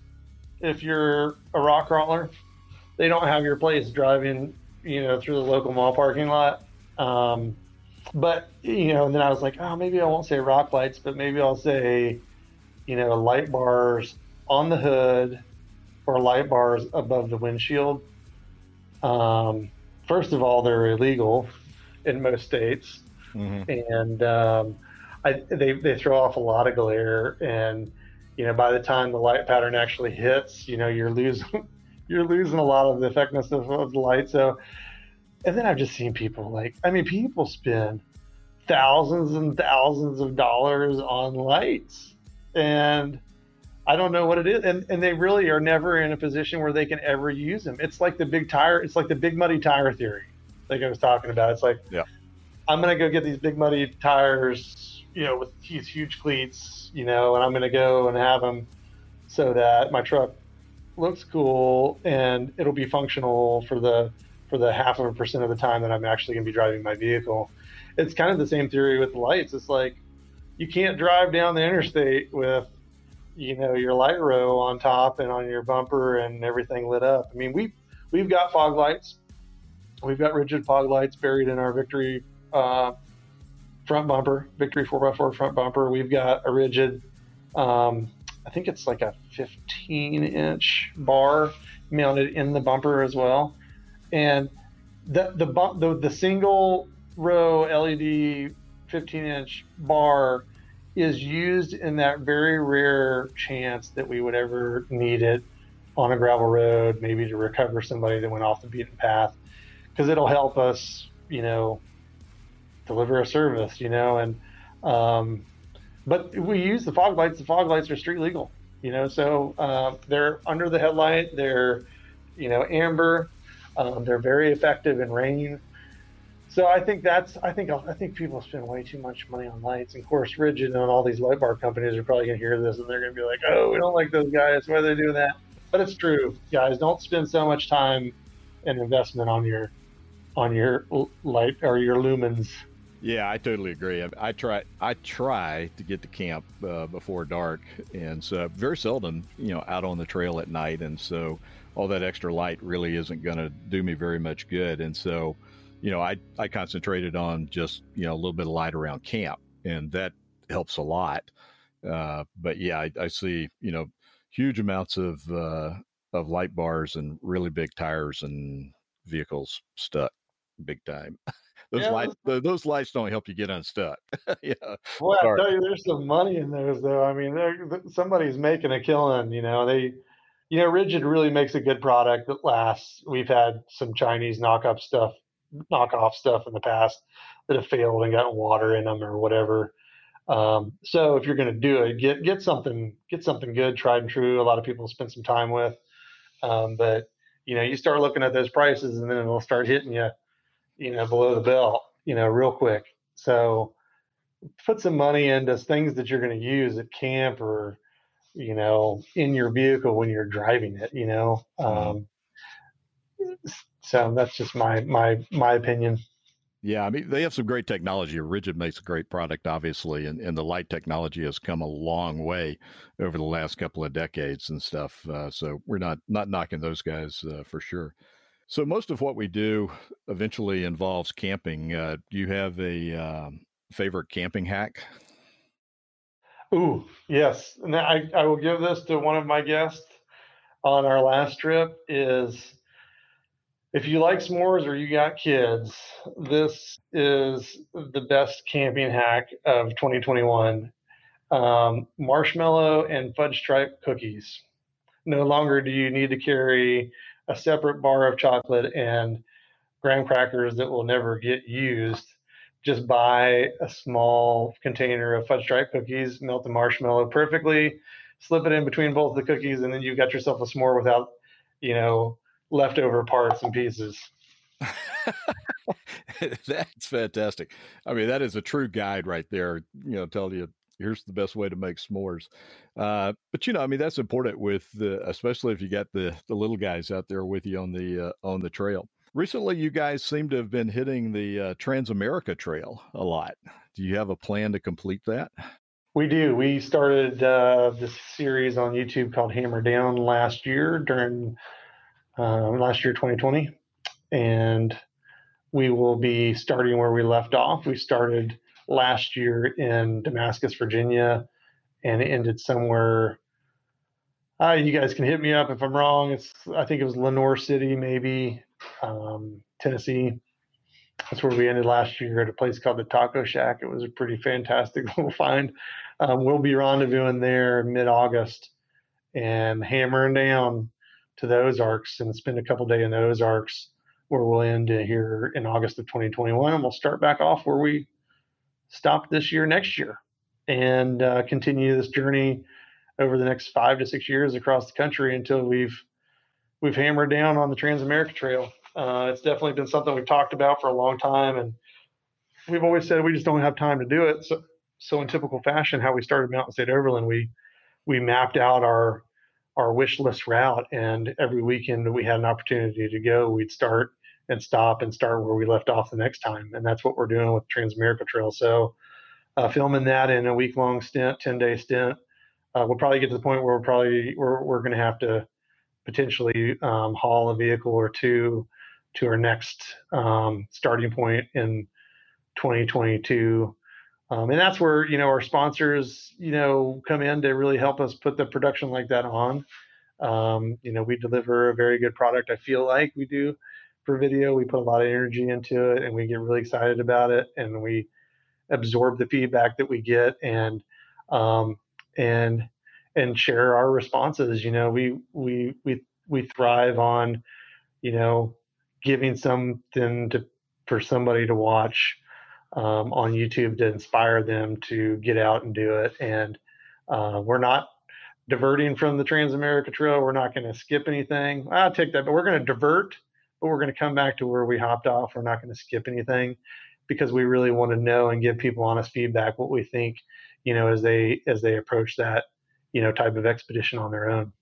if you're a rock crawler. They don't have your place driving, you know, through the local mall parking lot. Um, but you know, and then I was like, oh, maybe I won't say rock lights, but maybe I'll say, you know, light bars on the hood or light bars above the windshield. Um, first of all, they're illegal in most states mm-hmm. and um, I, they they throw off a lot of glare, and you know by the time the light pattern actually hits, you know you're losing (laughs) you're losing a lot of the effectiveness of, of the light. So, and then I've just seen people like I mean people spend thousands and thousands of dollars on lights, and I don't know what it is, and and they really are never in a position where they can ever use them. It's like the big tire. It's like the big muddy tire theory, like I was talking about. It's like yeah I'm gonna go get these big muddy tires, you know, with these huge cleats, you know, and I'm gonna go and have them so that my truck looks cool and it'll be functional for the for the half of a percent of the time that I'm actually gonna be driving my vehicle. It's kind of the same theory with lights. It's like you can't drive down the interstate with you know your light row on top and on your bumper and everything lit up. I mean we we've got fog lights. We've got rigid fog lights buried in our Victory uh, front bumper, Victory 4x4 front bumper. We've got a rigid, um, I think it's like a 15 inch bar mounted in the bumper as well. And the, the, the, the single row LED 15 inch bar is used in that very rare chance that we would ever need it on a gravel road, maybe to recover somebody that went off the beaten path, because it'll help us, you know, deliver a service, you know, and um, but we use the fog lights. The fog lights are street legal, you know, so uh, they're under the headlight. They're, you know, amber. Um, they're very effective in rain. So I think that's I think I think people spend way too much money on lights. And of course, Rigid and all these light bar companies are probably gonna hear this and they're gonna be like, "Oh, we don't like those guys. Why are they doing that?" But it's true, guys. Don't spend so much time and investment on your on your light or your lumens yeah, I totally agree. I, I, try I try to get to camp uh, before dark, and so very seldom, you know, out on the trail at night, and so all that extra light really isn't going to do me very much good. And so, you know, I I concentrated on just you know a little bit of light around camp, and that helps a lot. Uh, but yeah, I, I, see you know huge amounts of uh, of light bars and really big tires and vehicles stuck big time. (laughs) those yeah, lights those lights don't help you get unstuck. (laughs) yeah. Well, I tell you, there's some money in those though. I mean, somebody's making a killing. You know, they, you know, Rigid really makes a good product that lasts. We've had some Chinese knockup stuff, knockoff stuff in the past that have failed and gotten water in them or whatever. Um, so if you're going to do it, get get something get something good, tried and true. A lot of people spend some time with, um, but you know, you start looking at those prices, and then it'll start hitting you you know, below the belt, you know, real quick. So put some money into things that you're going to use at camp or, you know, in your vehicle when you're driving it, you know. Mm-hmm. Um, so that's just my my my opinion. Yeah, I mean they have some great technology. Rigid makes a great product, obviously, and, and the light technology has come a long way over the last couple of decades and stuff. Uh, so we're not not knocking those guys uh, for sure. So most of what we do eventually involves camping. Uh, do you have a um, favorite camping hack? Ooh, yes. And I, I will give this to one of my guests on our last trip is if you like s'mores or you got kids, this is the best camping hack of 2021. Um, marshmallow and fudge stripe cookies. No longer do you need to carry a separate bar of chocolate and graham crackers that will never get used. Just buy a small container of fudge stripe cookies, melt the marshmallow perfectly, slip it in between both the cookies, and then you've got yourself a s'more without, you know, leftover parts and pieces. (laughs) That's fantastic. I mean, that is a true guide right there. You know, tell you here's the best way to make s'mores. Uh, but you know, I mean, that's important with the, especially if you got the the little guys out there with you on the uh, on the trail. Recently, you guys seem to have been hitting the uh, Transamerica Trail a lot. Do you have a plan to complete that? We do. We started uh, this series on YouTube called Hammer Down last year during um, last year 2020, and we will be starting where we left off. We started last year in Damascus, Virginia, and it ended somewhere. Uh, you guys can hit me up if I'm wrong. It's I think it was Lenoir City, maybe um, Tennessee. That's where we ended last year at a place called the Taco Shack. It was a pretty fantastic (laughs) little find. Um, we'll be rendezvousing there mid-August and hammering down to the Ozarks and spend a couple days in the Ozarks where we'll end here in August of 2021 and we'll start back off where we stop this year next year and uh, continue this journey over the next five to six years across the country until we've we've hammered down on the Transamerica Trail. Uh, it's definitely been something we've talked about for a long time, and we've always said we just don't have time to do it. So, so in typical fashion, how we started Mountain State Overland, we we mapped out our our wish list route, and every weekend we had an opportunity to go, we'd start and stop and start where we left off the next time. And that's what we're doing with Transamerica Trail. So uh, filming that in a week long stint, 10 day stint, uh, we'll probably get to the point where we're probably, we're, we're going to have to potentially um, haul a vehicle or two to our next um, starting point in 2022. Um, and that's where, you know, our sponsors, you know, come in to really help us put the production like that on. Um, you know, we deliver a very good product. I feel like we do for video. We put a lot of energy into it and we get really excited about it and we absorb the feedback that we get and um, and and share our responses. You know, we we we we thrive on, you know, giving something to for somebody to watch um, on YouTube to inspire them to get out and do it. And uh, we're not diverting from the Transamerica Trail. We're not going to skip anything. I'll take that, but we're going to divert, but we're going to come back to where we hopped off. We're not going to skip anything because we really want to know and give people honest feedback what we think, you know, as they as they approach that, you know, type of expedition on their own.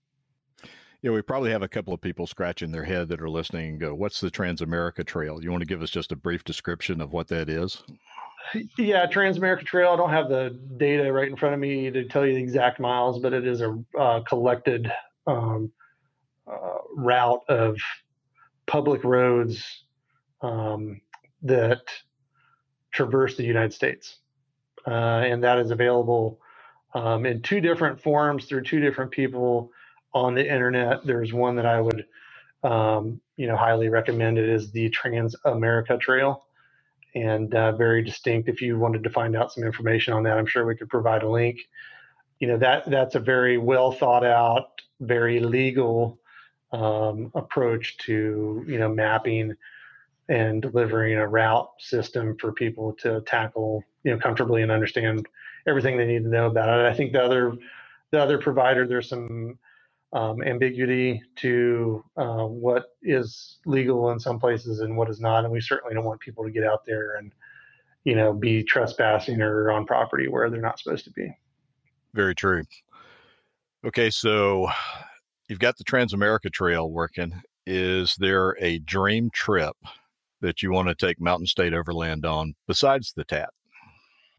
Yeah, we probably have a couple of people scratching their head that are listening and go, "What's the Transamerica Trail?" You want to give us just a brief description of what that is? Yeah, Transamerica Trail. I don't have the data right in front of me to tell you the exact miles, but it is a uh, collected um, uh, route of public roads um, that traverse the United States, uh, and that is available um, in two different forms through two different people on the internet. There's one that I would, um, you know, highly recommend. It is the Trans America Trail, and uh, very distinct. If you wanted to find out some information on that, I'm sure we could provide a link. You know that that's a very well thought out, very legal um, approach to you know mapping and delivering a route system for people to tackle you know comfortably and understand everything they need to know about it. I think the other the other provider there's some um, ambiguity to uh, what is legal in some places and what is not. And we certainly don't want people to get out there and, you know, be trespassing or on property where they're not supposed to be. Very true. Okay, so you've got the Transamerica Trail working. Is there a dream trip that you want to take Mountain State Overland on besides the TAT?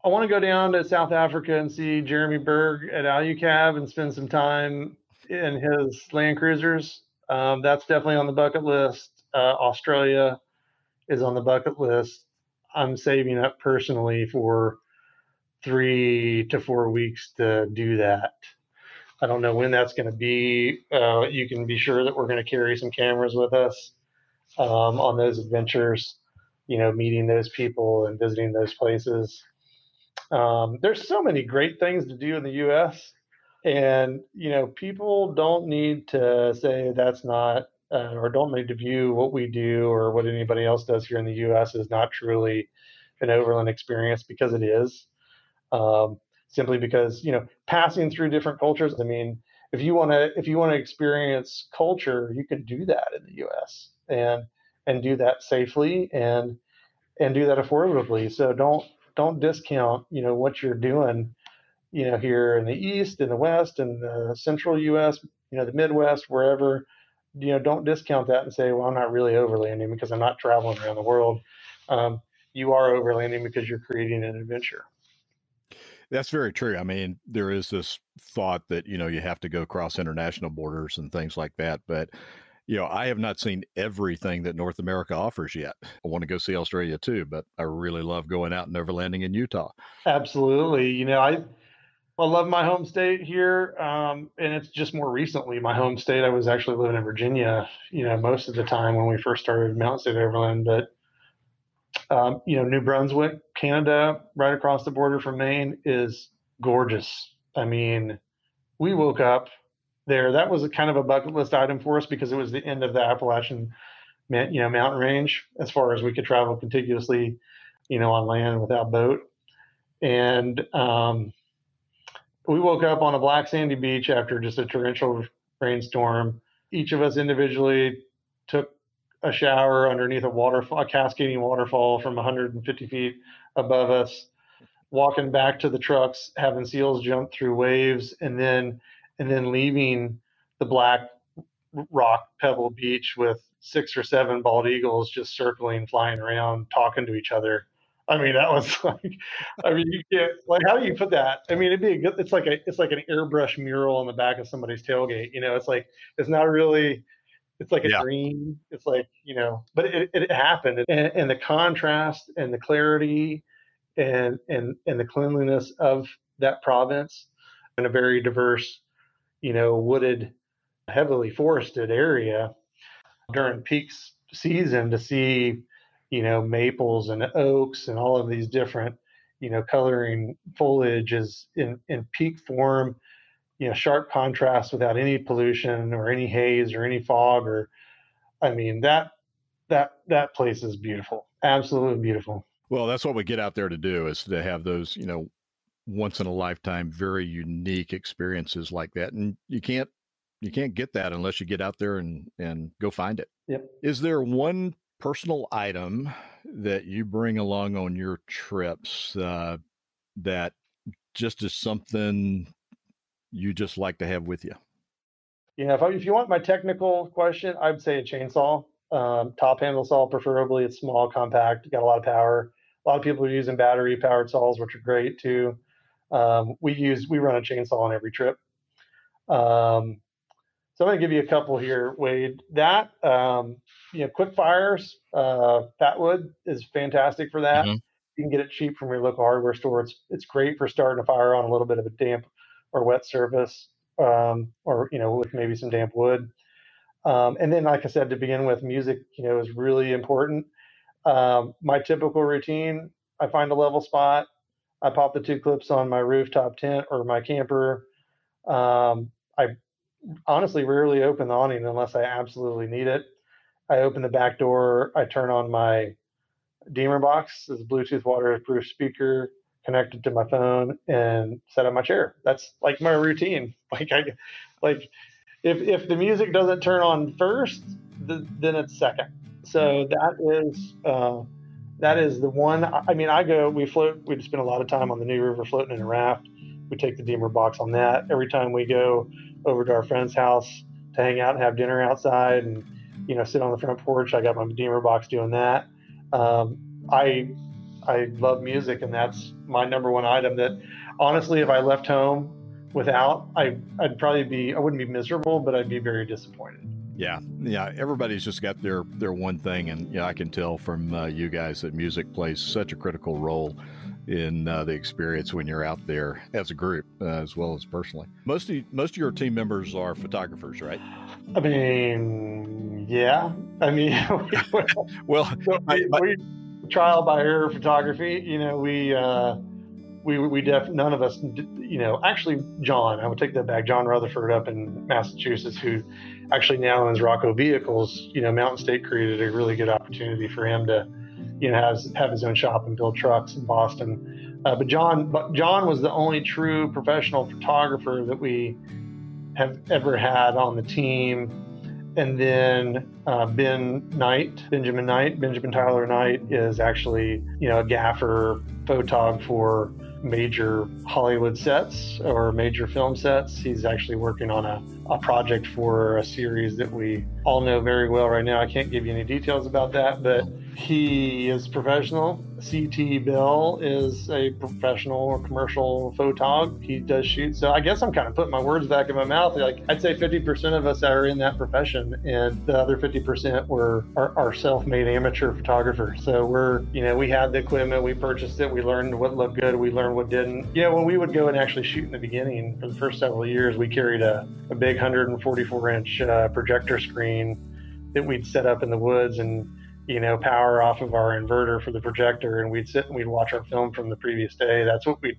I want to go down to South Africa and see Jeremy Berg at Alucab and spend some time in his Land Cruisers. Um, that's definitely on the bucket list. Uh, Australia is on the bucket list. I'm saving up personally for three to four weeks to do that. I don't know when that's going to be. Uh, you can be sure that we're going to carry some cameras with us um, on those adventures, you know, meeting those people and visiting those places. Um, there's so many great things to do in the U.S. And, you know, people don't need to say that's not, uh, or don't need to view what we do or what anybody else does here in the US is not truly an overland experience because it is. Um, simply because, you know, passing through different cultures, I mean, if you want to if you want to experience culture, you can do that in the US and and do that safely and and do that affordably. So don't don't discount, you know, what you're doing you know, here in the East, in the West, in the Central U.S., you know, the Midwest, wherever, you know, don't discount that and say, well, I'm not really overlanding because I'm not traveling around the world. Um, you are overlanding because you're creating an adventure. That's very true. I mean, there is this thought that, you know, you have to go across international borders and things like that. But, you know, I have not seen everything that North America offers yet. I want to go see Australia too, but I really love going out and overlanding in Utah. Absolutely. You know, I, I love my home state here, um, and it's just more recently my home state. I was actually living in Virginia, you know, most of the time when we first started Mountain State Overland. But um, you know, New Brunswick, Canada, right across the border from Maine, is gorgeous. I mean, we woke up there. That was kind of a bucket list item for us because it was the end of the Appalachian, you know, mountain range as far as we could travel contiguously, you know, on land without boat. And um, we woke up on a black sandy beach after just a torrential rainstorm. Each of us individually took a shower underneath a waterfall, a cascading waterfall from 150 feet above us. Walking back to the trucks, having seals jump through waves, and then and then leaving the black rock pebble beach with six or seven bald eagles just circling, flying around, talking to each other I mean, that was (laughs) like, I mean, you can't like, how do you put that? I mean, it'd be a good. It's like a, it's like an airbrush mural on the back of somebody's tailgate. You know, it's like it's not really. It's like a yeah. dream. It's like you know, but it, it happened, and, and the contrast and the clarity, and and and the cleanliness of that province, in a very diverse, you know, wooded, heavily forested area during peak season to see you know, maples and oaks and all of these different, you know, coloring foliage is in, in peak form you know, sharp contrast without any pollution or any haze or any fog or, I mean, that, that, that place is beautiful. Absolutely beautiful. Well, that's what we get out there to do is to have those, you know, once in a lifetime, very unique experiences like that. And you can't, you can't get that unless you get out there and, and go find it. Yep. Is there one personal item that you bring along on your trips uh, that just is something you just like to have with you? Yeah, if, I, if you want my technical question, I'd say a chainsaw, um, top handle saw, preferably. It's small, compact, got a lot of power. A lot of people are using battery powered saws, which are great too. Um, we use we run a chainsaw on every trip. Um, so I'm going to give you a couple here, Wade. That um, you know, quick fires, uh, Fatwood is fantastic for that. Mm-hmm. You can get it cheap from your local hardware store. It's it's great for starting a fire on a little bit of a damp or wet surface, um, or you know, with maybe some damp wood. Um, and then, like I said to begin with, music, you know, is really important. Um, my typical routine: I find a level spot, I pop the two clips on my rooftop tent or my camper. Um, I honestly rarely open the awning unless I absolutely need it. I open the back door. I turn on my DemerBox, this Bluetooth waterproof speaker connected to my phone, and set up my chair. That's like my routine. (laughs) Like I, like if if the music doesn't turn on first, the, then it's second. So that is uh, that is the one. I mean, I go. We float. We spend a lot of time on the New River floating in a raft. We take the DemerBox on that every time we go over to our friend's house to hang out and have dinner outside and you know sit on the front porch. I got my DemerBox doing that. Um, I I love music and that's my number one item. That honestly, if I left home without, I I'd probably be I wouldn't be miserable, but I'd be very disappointed. Yeah, yeah. Everybody's just got their their one thing, and yeah, I can tell from uh, you guys that music plays such a critical role in uh, the experience when you're out there as a group uh, as well as personally. Most of most of your team members are photographers, right? I mean, yeah. I mean, (laughs) well, (laughs) we, we, trial by error photography. You know, we uh, we we def none of us. You know, actually, John. I would take that back. John Rutherford up in Massachusetts, who actually now owns Rocco Vehicles. You know, Mountain State created a really good opportunity for him to you know, has have his own shop and build trucks in Boston. Uh, but John, but John was the only true professional photographer that we have ever had on the team. And then uh, Ben Knight, Benjamin Knight, Benjamin Tyler Knight is actually, you know, a gaffer, photog for major Hollywood sets or major film sets. He's actually working on a, a project for a series that we all know very well right now. I can't give you any details about that, but he is professional. CT Bill is a professional or commercial photog. He does shoot. So I guess I'm kind of putting my words back in my mouth. Like I'd say 50% of us are in that profession, and the other 50% were are, are self-made amateur photographers. So we're, you know, we had the equipment, we purchased it, we learned what looked good, we learned what didn't. You know, when we would go and actually shoot in the beginning for the first several years, we carried a, a big 144 inch uh, projector screen that we'd set up in the woods and you know, power off of our inverter for the projector, and we'd sit and we'd watch our film from the previous day. That's what we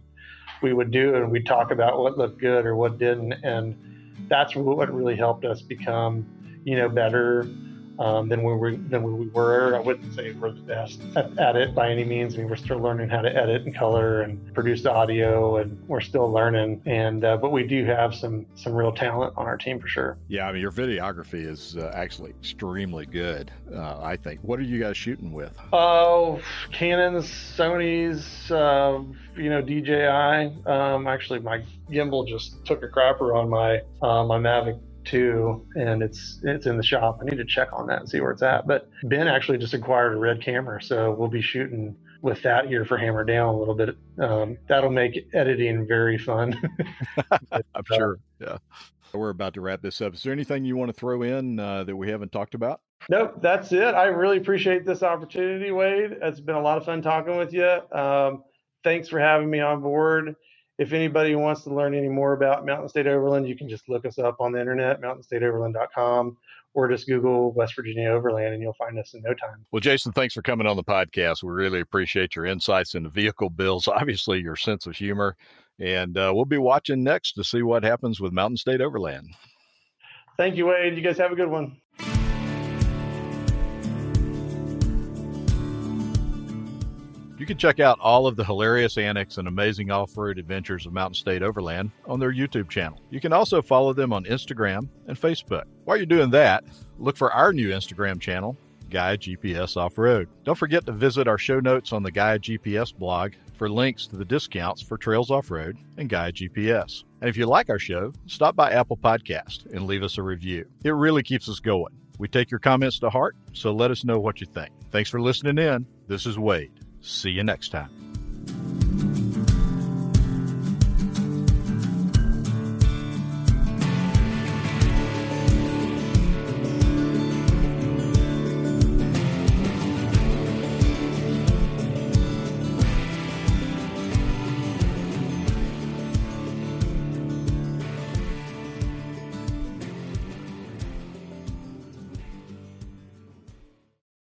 we would do, and we'd talk about what looked good or what didn't, and that's what really helped us become, you know, better um, than we were than we were. I wouldn't say we're the best at, at, it by any means. I mean, we're still learning how to edit and color and produce audio, and we're still learning. And uh, but we do have some some real talent on our team for sure. Yeah, I mean, your videography is uh, actually extremely good. Uh, I think. What are you guys shooting with? Oh, Canons, Sony's, uh, you know, DJI. Um, actually, my gimbal just took a crapper on my uh, my Mavic too, and it's it's in the shop. I need to check on that and see where it's at. But Ben actually just acquired a red camera, so we'll be shooting with that here for Hammer Down a little bit. Um, that'll make editing very fun. (laughs) I'm sure. Yeah. We're about to wrap this up. Is there anything you want to throw in uh, that we haven't talked about? Nope, that's it. I really appreciate this opportunity, Wade. It's been a lot of fun talking with you. Um, thanks for having me on board if anybody wants to learn any more about Mountain State Overland, you can just look us up on the internet, mountainstateoverland.com, or just Google West Virginia Overland and you'll find us in no time. Well, Jason, thanks for coming on the podcast. We really appreciate your insights into vehicle builds, obviously, your sense of humor. And uh, we'll be watching next to see what happens with Mountain State Overland. Thank you, Wade. You guys have a good one. Can check out all of the hilarious antics and amazing off road adventures of Mountain State Overland on their YouTube channel. You can also follow them on Instagram and Facebook. While you're doing that, look for our new Instagram channel, Gaia GPS Off Road. Don't forget to visit our show notes on the Gaia GPS blog for links to the discounts for Trails Off Road and Gaia GPS. And if you like our show, stop by Apple Podcast and leave us a review. It really keeps us going. We take your comments to heart, so let us know what you think. Thanks for listening in. This is Wade. See you next time.